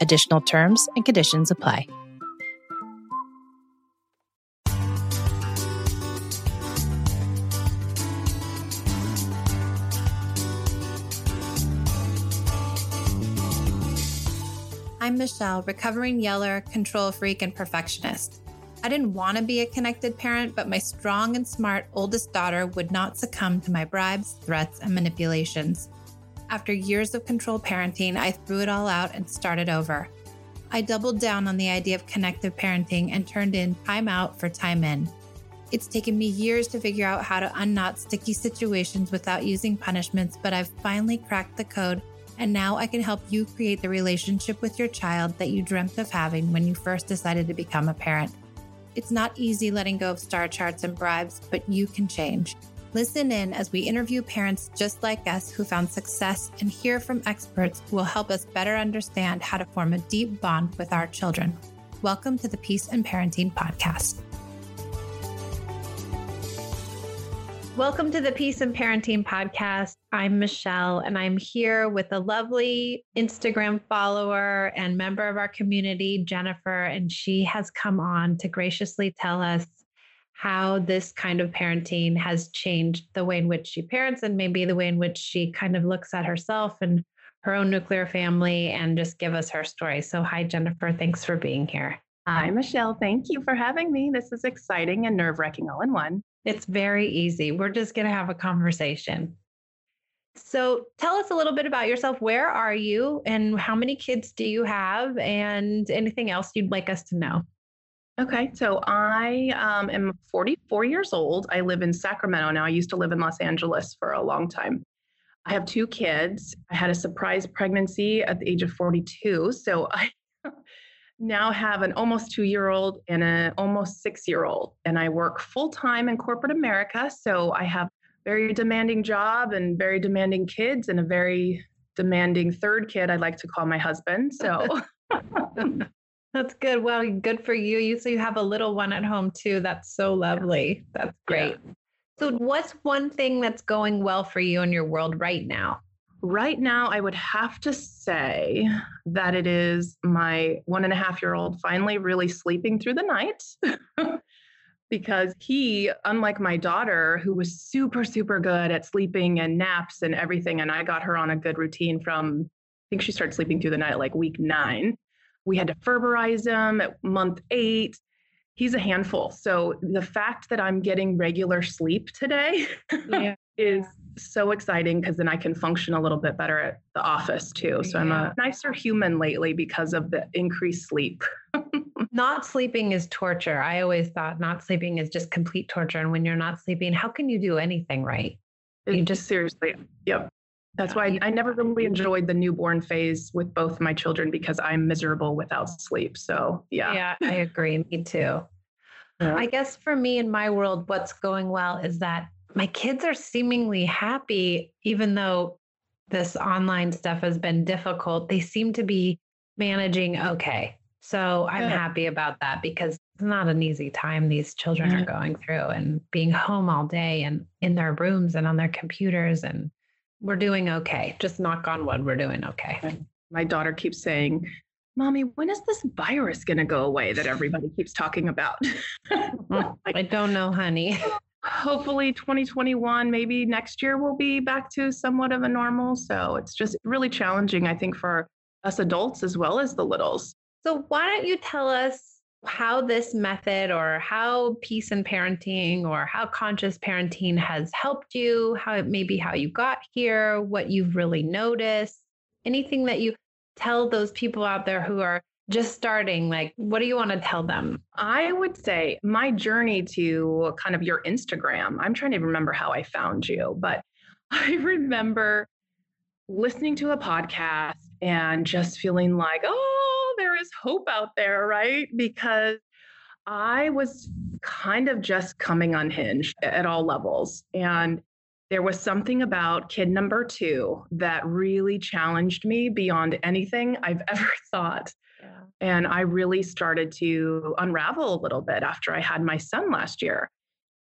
Additional terms and conditions apply. I'm Michelle, recovering yeller, control freak, and perfectionist. I didn't want to be a connected parent, but my strong and smart oldest daughter would not succumb to my bribes, threats, and manipulations. After years of control parenting, I threw it all out and started over. I doubled down on the idea of connective parenting and turned in time out for time in. It's taken me years to figure out how to unknot sticky situations without using punishments, but I've finally cracked the code and now I can help you create the relationship with your child that you dreamt of having when you first decided to become a parent. It's not easy letting go of star charts and bribes, but you can change. Listen in as we interview parents just like us who found success and hear from experts who will help us better understand how to form a deep bond with our children. Welcome to the Peace and Parenting Podcast. Welcome to the Peace and Parenting Podcast. I'm Michelle, and I'm here with a lovely Instagram follower and member of our community, Jennifer. And she has come on to graciously tell us how this kind of parenting has changed the way in which she parents and maybe the way in which she kind of looks at herself and her own nuclear family and just give us her story. So, hi, Jennifer. Thanks for being here. Hi, Michelle. Thank you for having me. This is exciting and nerve wracking all in one. It's very easy. We're just going to have a conversation. So tell us a little bit about yourself. Where are you and how many kids do you have and anything else you'd like us to know? Okay, so I um, am 44 years old. I live in Sacramento now. I used to live in Los Angeles for a long time. I have two kids. I had a surprise pregnancy at the age of 42. So I now have an almost two year old and an almost six year old. And I work full time in corporate America. So I have very demanding job and very demanding kids and a very demanding third kid I'd like to call my husband. So that's good. Well, good for you. You so you have a little one at home too. That's so lovely. That's great. Yeah. So what's one thing that's going well for you in your world right now? Right now, I would have to say that it is my one and a half year old finally really sleeping through the night. because he, unlike my daughter, who was super, super good at sleeping and naps and everything, and I got her on a good routine from, I think she started sleeping through the night like week nine. We had to ferberize him at month eight. He's a handful. So the fact that I'm getting regular sleep today yeah. is so exciting because then I can function a little bit better at the office too. So yeah. I'm a nicer human lately because of the increased sleep. not sleeping is torture. I always thought not sleeping is just complete torture. And when you're not sleeping, how can you do anything right? You just seriously, yep. That's why I, I never really enjoyed the newborn phase with both my children because I'm miserable without sleep. So, yeah. Yeah, I agree. Me too. Yeah. I guess for me in my world, what's going well is that my kids are seemingly happy, even though this online stuff has been difficult. They seem to be managing okay. So I'm Good. happy about that because it's not an easy time these children mm-hmm. are going through and being home all day and in their rooms and on their computers. And we're doing okay. Just knock on wood, we're doing okay. My daughter keeps saying, Mommy, when is this virus going to go away that everybody keeps talking about? Mm, I don't know, honey. hopefully 2021 maybe next year we'll be back to somewhat of a normal so it's just really challenging i think for us adults as well as the littles so why don't you tell us how this method or how peace and parenting or how conscious parenting has helped you, how it maybe how you got here, what you've really noticed, anything that you tell those people out there who are just starting like what do you want to tell them? I would say my journey to kind of your instagram i'm trying to remember how i found you but i remember listening to a podcast and just feeling like oh there is hope out there right because i was kind of just coming unhinged at all levels and there was something about kid number two that really challenged me beyond anything I've ever thought. Yeah. And I really started to unravel a little bit after I had my son last year.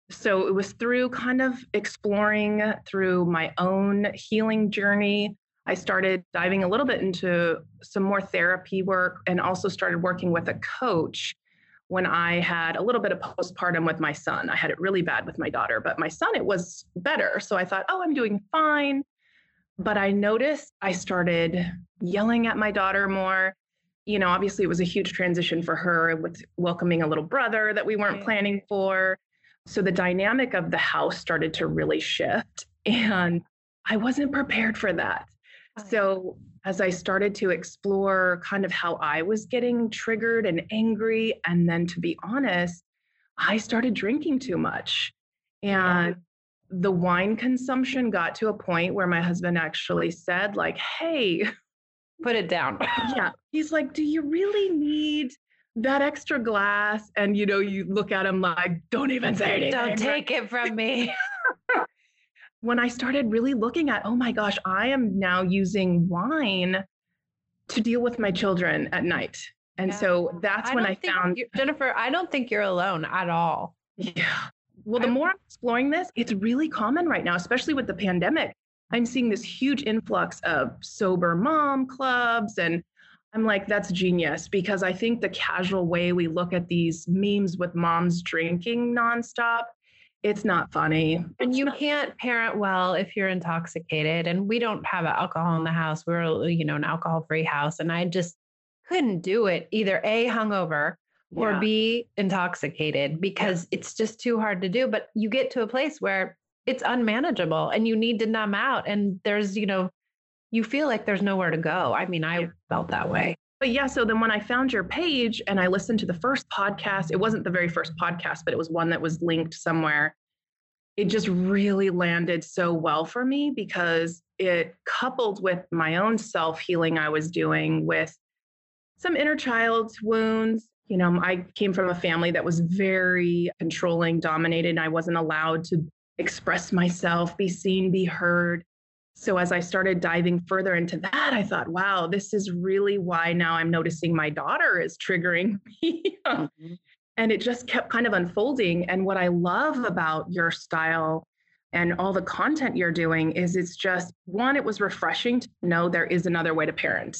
So it was through kind of exploring through my own healing journey. I started diving a little bit into some more therapy work and also started working with a coach when I had a little bit of postpartum with my son. I had it really bad with my daughter, but my son, it was better. So I thought, oh, I'm doing fine. But I noticed I started yelling at my daughter more. You know, obviously, it was a huge transition for her with welcoming a little brother that we weren't planning for. So the dynamic of the house started to really shift. And I wasn't prepared for that. So as I started to explore kind of how I was getting triggered and angry, and then to be honest, I started drinking too much. And the wine consumption got to a point where my husband actually said, like, hey, put it down. yeah. He's like, do you really need that extra glass? And you know, you look at him like, don't even say anything. Don't take it from me. when I started really looking at, oh my gosh, I am now using wine to deal with my children at night. And yeah. so that's I when I found Jennifer, I don't think you're alone at all. Yeah. Well, the more I'm exploring this, it's really common right now, especially with the pandemic. I'm seeing this huge influx of sober mom clubs. And I'm like, that's genius because I think the casual way we look at these memes with moms drinking nonstop it's not funny. And you can't parent well if you're intoxicated. And we don't have alcohol in the house. We're, you know, an alcohol free house. And I just couldn't do it either A, hungover or yeah. B, intoxicated because yeah. it's just too hard to do. But you get to a place where it's unmanageable and you need to numb out. And there's, you know, you feel like there's nowhere to go. I mean, I yeah. felt that way. But yeah, so then when I found your page and I listened to the first podcast, it wasn't the very first podcast, but it was one that was linked somewhere. It just really landed so well for me because it coupled with my own self healing I was doing with some inner child wounds. You know, I came from a family that was very controlling, dominated, and I wasn't allowed to express myself, be seen, be heard. So as I started diving further into that, I thought, wow, this is really why now I'm noticing my daughter is triggering me. mm-hmm. And it just kept kind of unfolding. And what I love about your style and all the content you're doing is it's just one, it was refreshing to know there is another way to parent.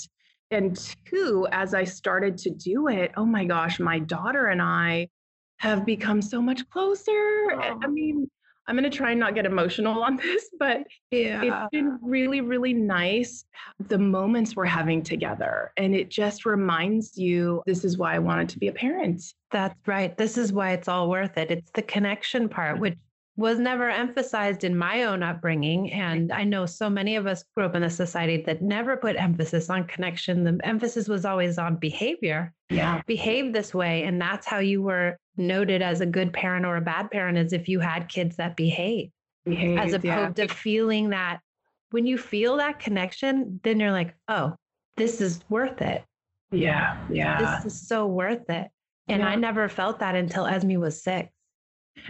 And two, as I started to do it, oh my gosh, my daughter and I have become so much closer. Oh. I mean, I'm going to try and not get emotional on this, but yeah. it's been really, really nice the moments we're having together. And it just reminds you this is why I wanted to be a parent. That's right. This is why it's all worth it. It's the connection part, which was never emphasized in my own upbringing. And I know so many of us grew up in a society that never put emphasis on connection. The emphasis was always on behavior. Yeah. Behave this way. And that's how you were noted as a good parent or a bad parent, as if you had kids that behave. behave as opposed yeah. to feeling that when you feel that connection, then you're like, oh, this is worth it. Yeah. Yeah. This is so worth it. And yeah. I never felt that until Esme was six.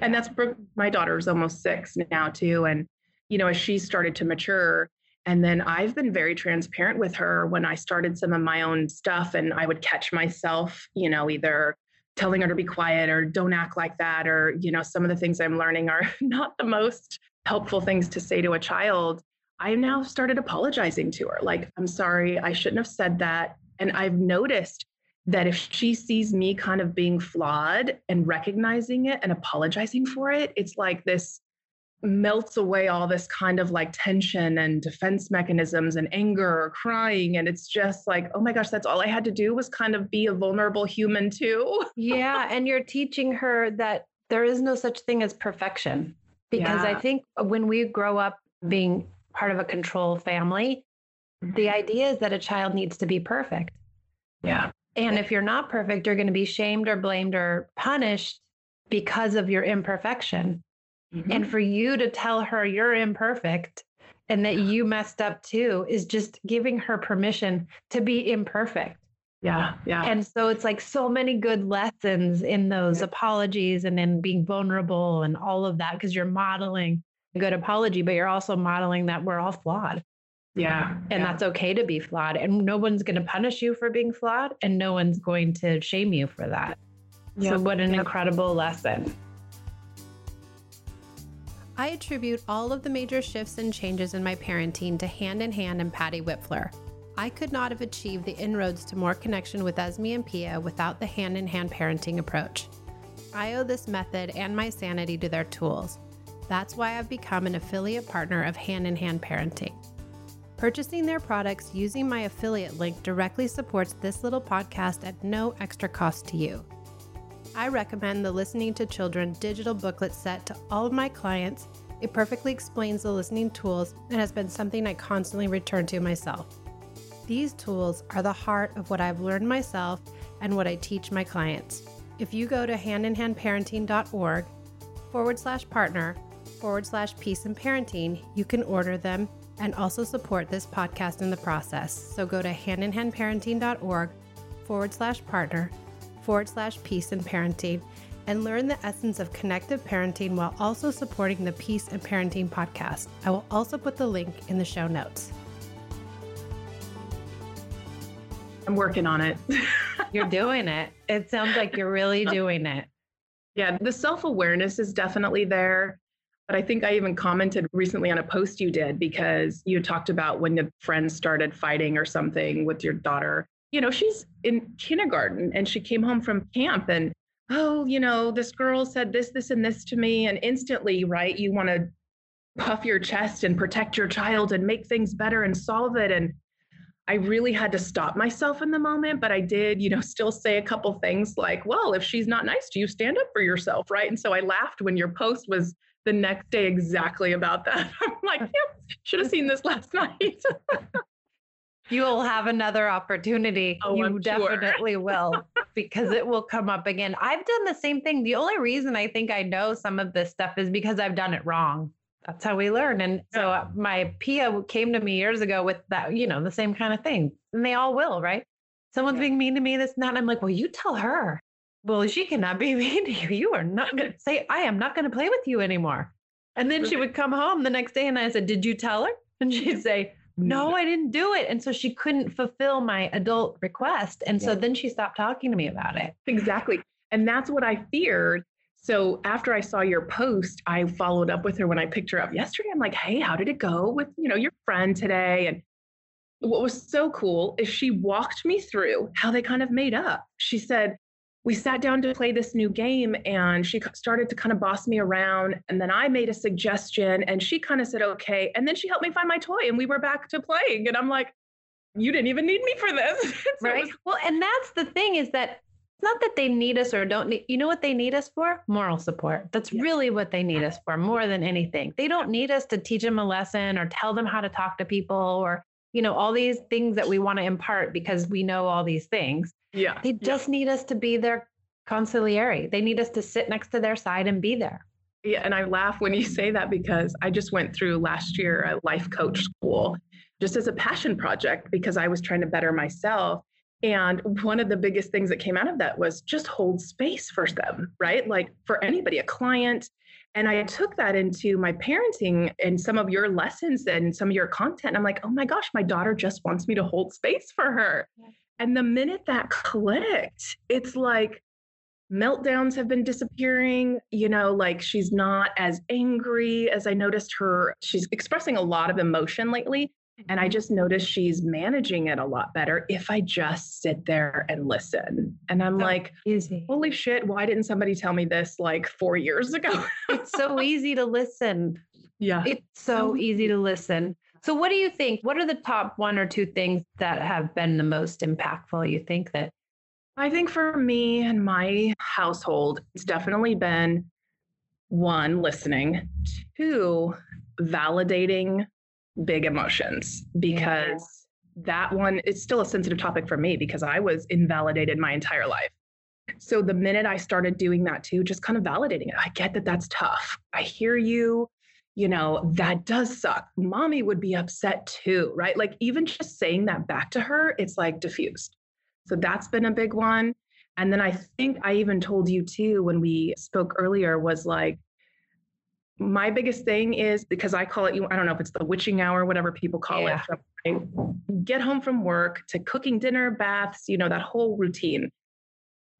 And that's my daughter's almost six now too. And, you know, as she started to mature, and then I've been very transparent with her when I started some of my own stuff and I would catch myself, you know, either telling her to be quiet or don't act like that or you know some of the things i'm learning are not the most helpful things to say to a child i now started apologizing to her like i'm sorry i shouldn't have said that and i've noticed that if she sees me kind of being flawed and recognizing it and apologizing for it, it's like this melts away all this kind of like tension and defense mechanisms and anger or crying. And it's just like oh my gosh that's all i had to do was kind of be a vulnerable human too. Yeah and you're teaching her that there is no such thing as perfection. Because yeah. i think when we grow up being part of a control family the mm-hmm. idea is that a child needs to be perfect. Yeah and if you're not perfect you're going to be shamed or blamed or punished because of your imperfection Mm-hmm. And for you to tell her you're imperfect and that you messed up too is just giving her permission to be imperfect. Yeah. Yeah. And so it's like so many good lessons in those apologies and in being vulnerable and all of that because you're modeling a good apology, but you're also modeling that we're all flawed. Yeah. And yeah. that's okay to be flawed. And no one's going to punish you for being flawed and no one's going to shame you for that. Yep. So, what an yep. incredible lesson. I attribute all of the major shifts and changes in my parenting to Hand in Hand and Patty Wipfler. I could not have achieved the inroads to more connection with Esme and Pia without the hand in hand parenting approach. I owe this method and my sanity to their tools. That's why I've become an affiliate partner of Hand in Hand Parenting. Purchasing their products using my affiliate link directly supports this little podcast at no extra cost to you. I recommend the Listening to Children digital booklet set to all of my clients. It perfectly explains the listening tools and has been something I constantly return to myself. These tools are the heart of what I've learned myself and what I teach my clients. If you go to handinhandparenting.org forward slash partner forward slash peace and parenting, you can order them and also support this podcast in the process. So go to handinhandparenting.org forward slash partner forward slash peace and parenting and learn the essence of connective parenting while also supporting the Peace and Parenting podcast. I will also put the link in the show notes. I'm working on it. you're doing it. It sounds like you're really doing it. Yeah, the self awareness is definitely there. But I think I even commented recently on a post you did because you talked about when the friends started fighting or something with your daughter you know, she's in kindergarten and she came home from camp and, oh, you know, this girl said this, this, and this to me. And instantly, right, you want to puff your chest and protect your child and make things better and solve it. And I really had to stop myself in the moment, but I did, you know, still say a couple things like, well, if she's not nice to you, stand up for yourself, right? And so I laughed when your post was the next day exactly about that. I'm like, yep, should have seen this last night. you will have another opportunity. Oh, you I'm definitely sure. will because it will come up again. I've done the same thing. The only reason I think I know some of this stuff is because I've done it wrong. That's how we learn. And so uh, my Pia came to me years ago with that, you know, the same kind of thing. And they all will, right? Someone's yeah. being mean to me, this and that. I'm like, well, you tell her. Well, she cannot be mean to you. You are not going to say, I am not going to play with you anymore. And then she would come home the next day and I said, Did you tell her? And she'd say, no, mm. I didn't do it. And so she couldn't fulfill my adult request. And so then she stopped talking to me about it. Exactly. And that's what I feared. So after I saw your post, I followed up with her when I picked her up yesterday. I'm like, hey, how did it go with, you know, your friend today? And what was so cool is she walked me through how they kind of made up. She said, we sat down to play this new game and she started to kind of boss me around. And then i made a suggestion and she kind of said okay. And then she helped me find my toy and we were back to playing. And i'm like you didn't even need me for this. So right. was- well and that's the thing is that it's not that they need us or don't need you know what they need us for? Moral support. That's really what they need us for more than anything. They don't need us to teach them a lesson or tell them how to talk to people or you know all these things that we want to impart because we know all these things yeah. They just yeah. need us to be their consigliere. They need us to sit next to their side and be there. Yeah. And I laugh when you say that because I just went through last year a life coach school just as a passion project because I was trying to better myself. And one of the biggest things that came out of that was just hold space for them, right? Like for anybody, a client. And I took that into my parenting and some of your lessons and some of your content. I'm like, oh my gosh, my daughter just wants me to hold space for her. Yeah. And the minute that clicked, it's like meltdowns have been disappearing. You know, like she's not as angry as I noticed her. She's expressing a lot of emotion lately. And I mm-hmm. just noticed she's managing it a lot better if I just sit there and listen. And I'm so like, easy. holy shit, why didn't somebody tell me this like four years ago? it's so easy to listen. Yeah. It's so easy to listen. So, what do you think? What are the top one or two things that have been the most impactful? You think that? I think for me and my household, it's definitely been one, listening, two, validating big emotions mm-hmm. because yeah. that one is still a sensitive topic for me because I was invalidated my entire life. So the minute I started doing that too, just kind of validating it, I get that that's tough. I hear you. You know, that does suck. Mommy would be upset too, right? Like, even just saying that back to her, it's like diffused. So that's been a big one. And then I think I even told you too when we spoke earlier was like, my biggest thing is because I call it, I don't know if it's the witching hour, whatever people call yeah. it. I get home from work to cooking dinner, baths, you know, that whole routine.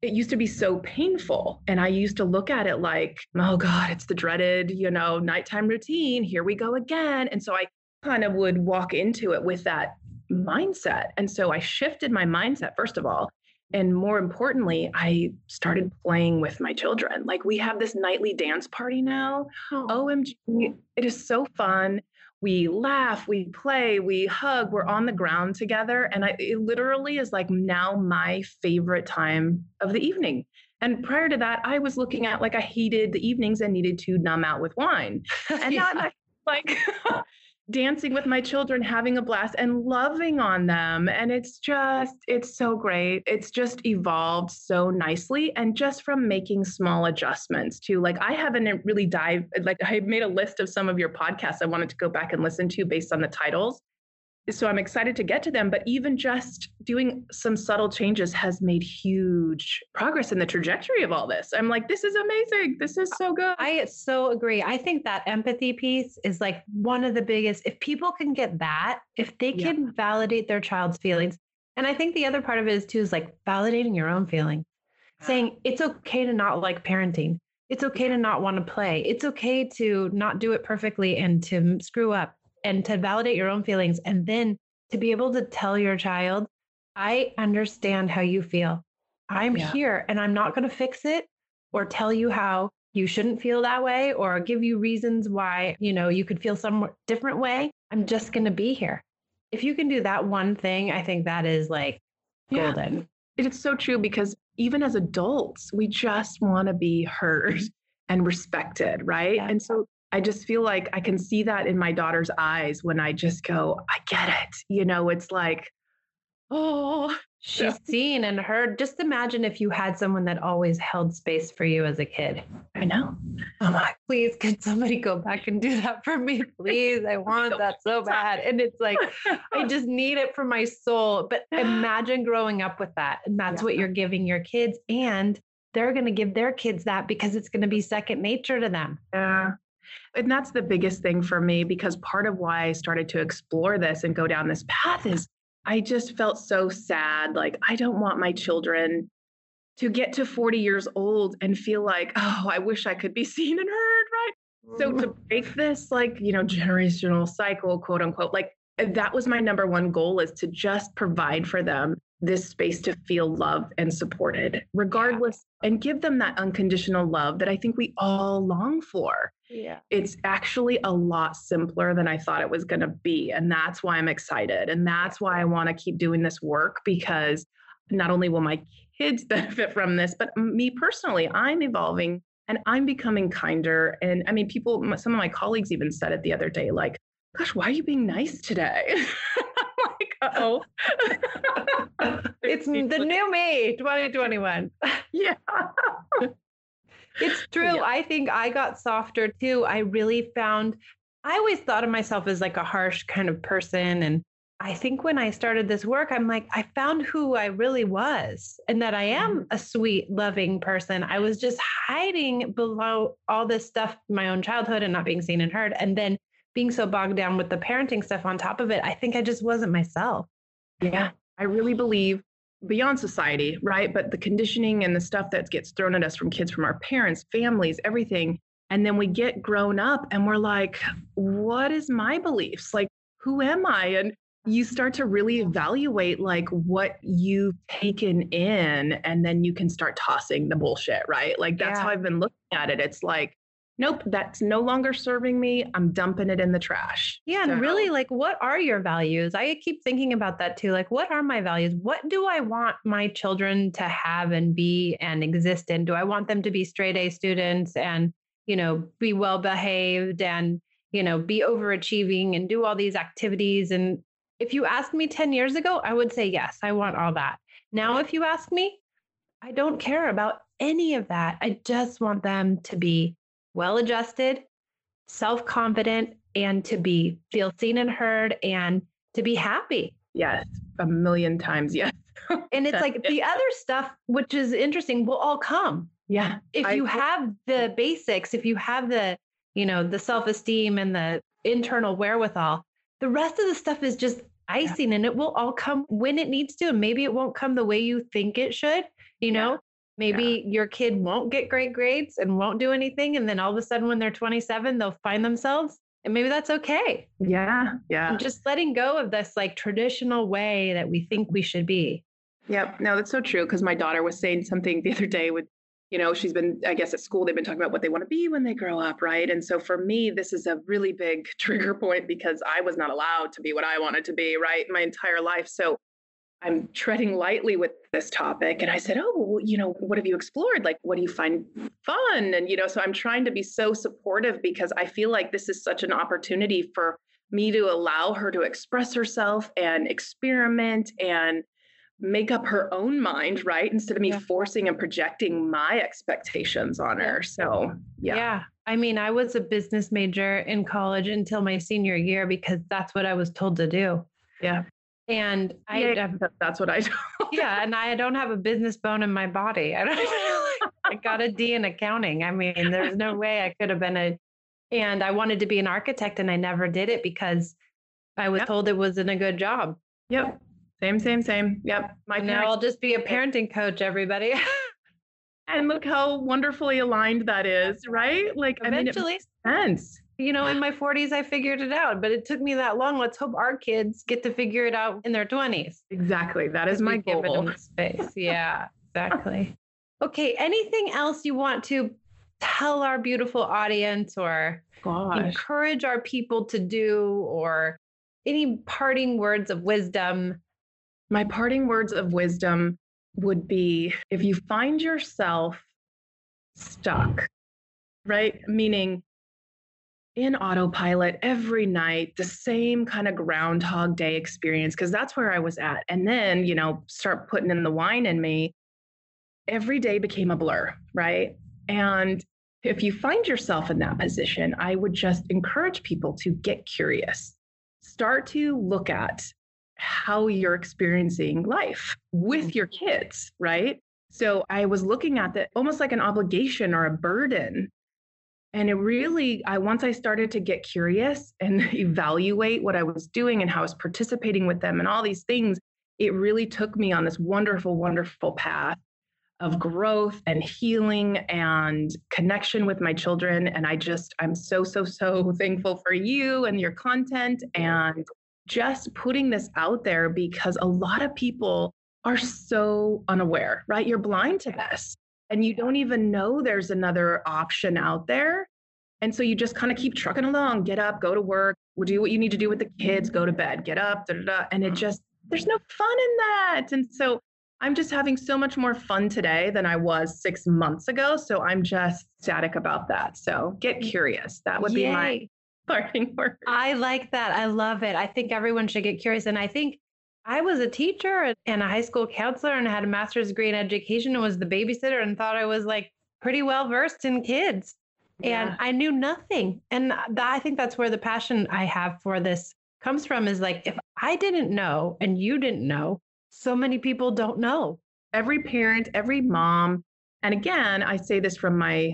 It used to be so painful. And I used to look at it like, oh God, it's the dreaded, you know, nighttime routine. Here we go again. And so I kind of would walk into it with that mindset. And so I shifted my mindset, first of all. And more importantly, I started playing with my children. Like we have this nightly dance party now. Oh. OMG, it is so fun. We laugh, we play, we hug, we're on the ground together. And I, it literally is like now my favorite time of the evening. And prior to that, I was looking at like I hated the evenings and needed to numb out with wine. And yeah. now I'm like, dancing with my children, having a blast and loving on them. And it's just, it's so great. It's just evolved so nicely. And just from making small adjustments to like, I haven't really dived, like, I made a list of some of your podcasts I wanted to go back and listen to based on the titles so I'm excited to get to them. But even just doing some subtle changes has made huge progress in the trajectory of all this. I'm like, this is amazing. This is so good. I so agree. I think that empathy piece is like one of the biggest. If people can get that, if they can yeah. validate their child's feelings, and I think the other part of it is too is like validating your own feelings, saying it's okay to not like parenting. It's okay to not want to play. It's okay to not do it perfectly and to screw up and to validate your own feelings and then to be able to tell your child, I understand how you feel. I'm yeah. here and I'm not going to fix it or tell you how you shouldn't feel that way or give you reasons why, you know, you could feel some different way. I'm just going to be here. If you can do that one thing, I think that is like yeah. golden. It's so true because even as adults, we just want to be heard and respected, right? Yeah. And so I just feel like I can see that in my daughter's eyes when I just go, I get it. You know, it's like, oh, she's yeah. seen and heard. Just imagine if you had someone that always held space for you as a kid. I know. I'm like, please, could somebody go back and do that for me? Please. I want that so bad. And it's like, I just need it for my soul. But imagine growing up with that. And that's yeah. what you're giving your kids. And they're going to give their kids that because it's going to be second nature to them. Yeah. And that's the biggest thing for me because part of why I started to explore this and go down this path is I just felt so sad. Like, I don't want my children to get to 40 years old and feel like, oh, I wish I could be seen and heard, right? So to mm-hmm. break this, like, you know, generational cycle, quote unquote, like that was my number one goal is to just provide for them this space to feel loved and supported, regardless, yeah. and give them that unconditional love that I think we all long for. Yeah. It's actually a lot simpler than I thought it was going to be. And that's why I'm excited. And that's why I want to keep doing this work because not only will my kids benefit from this, but me personally, I'm evolving and I'm becoming kinder. And I mean, people, some of my colleagues even said it the other day, like, gosh, why are you being nice today? oh. it's the new me, 2021. Yeah. it's true. Yeah. I think I got softer too. I really found, I always thought of myself as like a harsh kind of person. And I think when I started this work, I'm like, I found who I really was and that I am mm-hmm. a sweet, loving person. I was just hiding below all this stuff, my own childhood and not being seen and heard. And then being so bogged down with the parenting stuff on top of it, I think I just wasn't myself. Yeah, I really believe beyond society, right? But the conditioning and the stuff that gets thrown at us from kids, from our parents, families, everything. And then we get grown up and we're like, what is my beliefs? Like, who am I? And you start to really evaluate like what you've taken in and then you can start tossing the bullshit right like that's yeah. how i've been looking at it it's like nope, that's no longer serving me. I'm dumping it in the trash. Yeah. So. And really, like, what are your values? I keep thinking about that too. Like, what are my values? What do I want my children to have and be and exist in? Do I want them to be straight A students and, you know, be well behaved and, you know, be overachieving and do all these activities? And if you asked me 10 years ago, I would say, yes, I want all that. Now, if you ask me, I don't care about any of that. I just want them to be well adjusted, self confident, and to be feel seen and heard and to be happy. Yes, a million times. Yes. and it's like the other stuff, which is interesting, will all come. Yeah. If you I, have the basics, if you have the, you know, the self esteem and the internal wherewithal, the rest of the stuff is just icing yeah. and it will all come when it needs to. And maybe it won't come the way you think it should, you know? Maybe yeah. your kid won't get great grades and won't do anything. And then all of a sudden, when they're 27, they'll find themselves. And maybe that's okay. Yeah. Yeah. And just letting go of this like traditional way that we think we should be. Yep. No, that's so true. Cause my daughter was saying something the other day with, you know, she's been, I guess at school, they've been talking about what they want to be when they grow up. Right. And so for me, this is a really big trigger point because I was not allowed to be what I wanted to be. Right. My entire life. So I'm treading lightly with this topic. And I said, Oh, well, you know, what have you explored? Like, what do you find fun? And, you know, so I'm trying to be so supportive because I feel like this is such an opportunity for me to allow her to express herself and experiment and make up her own mind, right? Instead of me yeah. forcing and projecting my expectations on her. So, yeah. Yeah. I mean, I was a business major in college until my senior year because that's what I was told to do. Yeah. And I yeah, that's what I do. yeah, and I don't have a business bone in my body. I don't I got a D in accounting. I mean, there's no way I could have been a and I wanted to be an architect and I never did it because I was yep. told it wasn't a good job. Yep. Same, same, same. Yep. My now I'll just be a parenting coach, everybody. and look how wonderfully aligned that is, right? Like eventually I mean, it makes sense you know, in my 40s, I figured it out, but it took me that long. Let's hope our kids get to figure it out in their 20s. Exactly. That is my goal. space. Yeah, exactly. Okay. Anything else you want to tell our beautiful audience or Gosh. encourage our people to do or any parting words of wisdom? My parting words of wisdom would be if you find yourself stuck, right? Meaning in autopilot every night, the same kind of groundhog day experience, because that's where I was at. And then, you know, start putting in the wine in me. Every day became a blur, right? And if you find yourself in that position, I would just encourage people to get curious. Start to look at how you're experiencing life with mm. your kids, right? So I was looking at that almost like an obligation or a burden and it really, I once I started to get curious and evaluate what I was doing and how I was participating with them and all these things, it really took me on this wonderful, wonderful path of growth and healing and connection with my children. And I just, I'm so, so, so thankful for you and your content and just putting this out there because a lot of people are so unaware, right? You're blind to this and you don't even know there's another option out there. And so you just kind of keep trucking along, get up, go to work, do what you need to do with the kids, go to bed, get up, da, da, da, and it uh-huh. just, there's no fun in that. And so I'm just having so much more fun today than I was six months ago. So I'm just static about that. So get curious. That would Yay. be my parting word. I like that. I love it. I think everyone should get curious. And I think I was a teacher and a high school counselor and had a master's degree in education and was the babysitter and thought I was like pretty well versed in kids. Yeah. And I knew nothing. And that, I think that's where the passion I have for this comes from is like, if I didn't know and you didn't know, so many people don't know. Every parent, every mom, and again, I say this from my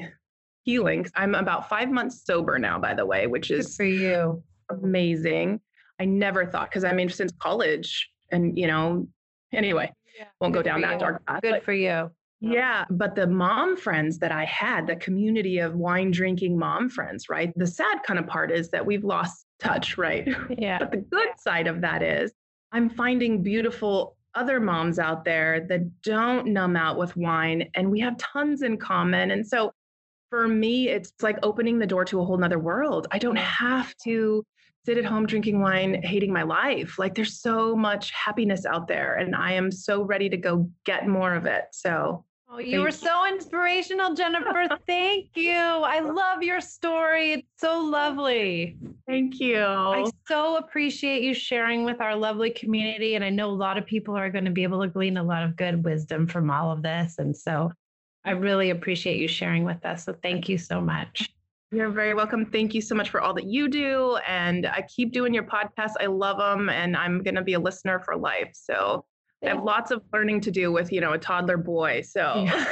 healing. I'm about five months sober now, by the way, which is Good for you amazing. I never thought because I mean, since college, and you know anyway yeah. won't Good go down that you. dark path Good but, for you. Yeah, but the mom friends that I had, the community of wine drinking mom friends, right? The sad kind of part is that we've lost touch, right? Yeah. but the good side of that is I'm finding beautiful other moms out there that don't numb out with wine and we have tons in common. And so for me, it's like opening the door to a whole nother world. I don't have to sit at home drinking wine, hating my life. Like there's so much happiness out there, and I am so ready to go get more of it. So Oh, you were so inspirational, Jennifer. Thank you. I love your story. It's so lovely. Thank you. I so appreciate you sharing with our lovely community. And I know a lot of people are going to be able to glean a lot of good wisdom from all of this. And so I really appreciate you sharing with us. So thank you so much. You're very welcome. Thank you so much for all that you do. And I keep doing your podcast. I love them. And I'm going to be a listener for life. So I have lots of learning to do with, you know, a toddler boy. So, yeah.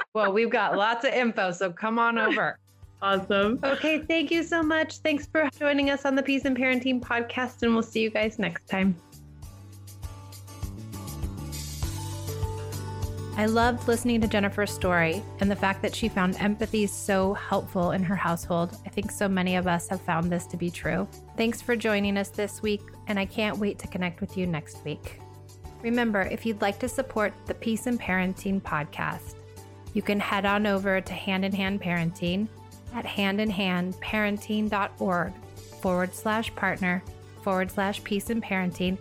well, we've got lots of info. So come on over. Awesome. Okay. Thank you so much. Thanks for joining us on the Peace and Parenting podcast. And we'll see you guys next time. I loved listening to Jennifer's story and the fact that she found empathy so helpful in her household. I think so many of us have found this to be true. Thanks for joining us this week, and I can't wait to connect with you next week. Remember, if you'd like to support the Peace and Parenting podcast, you can head on over to Hand in Hand Parenting at handinhandparenting.org forward slash partner forward slash peace and parenting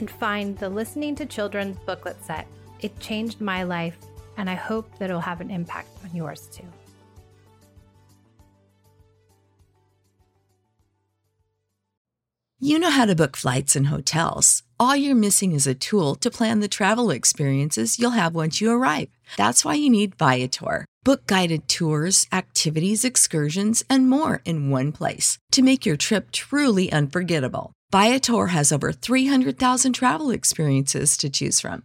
and find the Listening to Children's booklet set. It changed my life, and I hope that it'll have an impact on yours too. You know how to book flights and hotels. All you're missing is a tool to plan the travel experiences you'll have once you arrive. That's why you need Viator. Book guided tours, activities, excursions, and more in one place to make your trip truly unforgettable. Viator has over 300,000 travel experiences to choose from.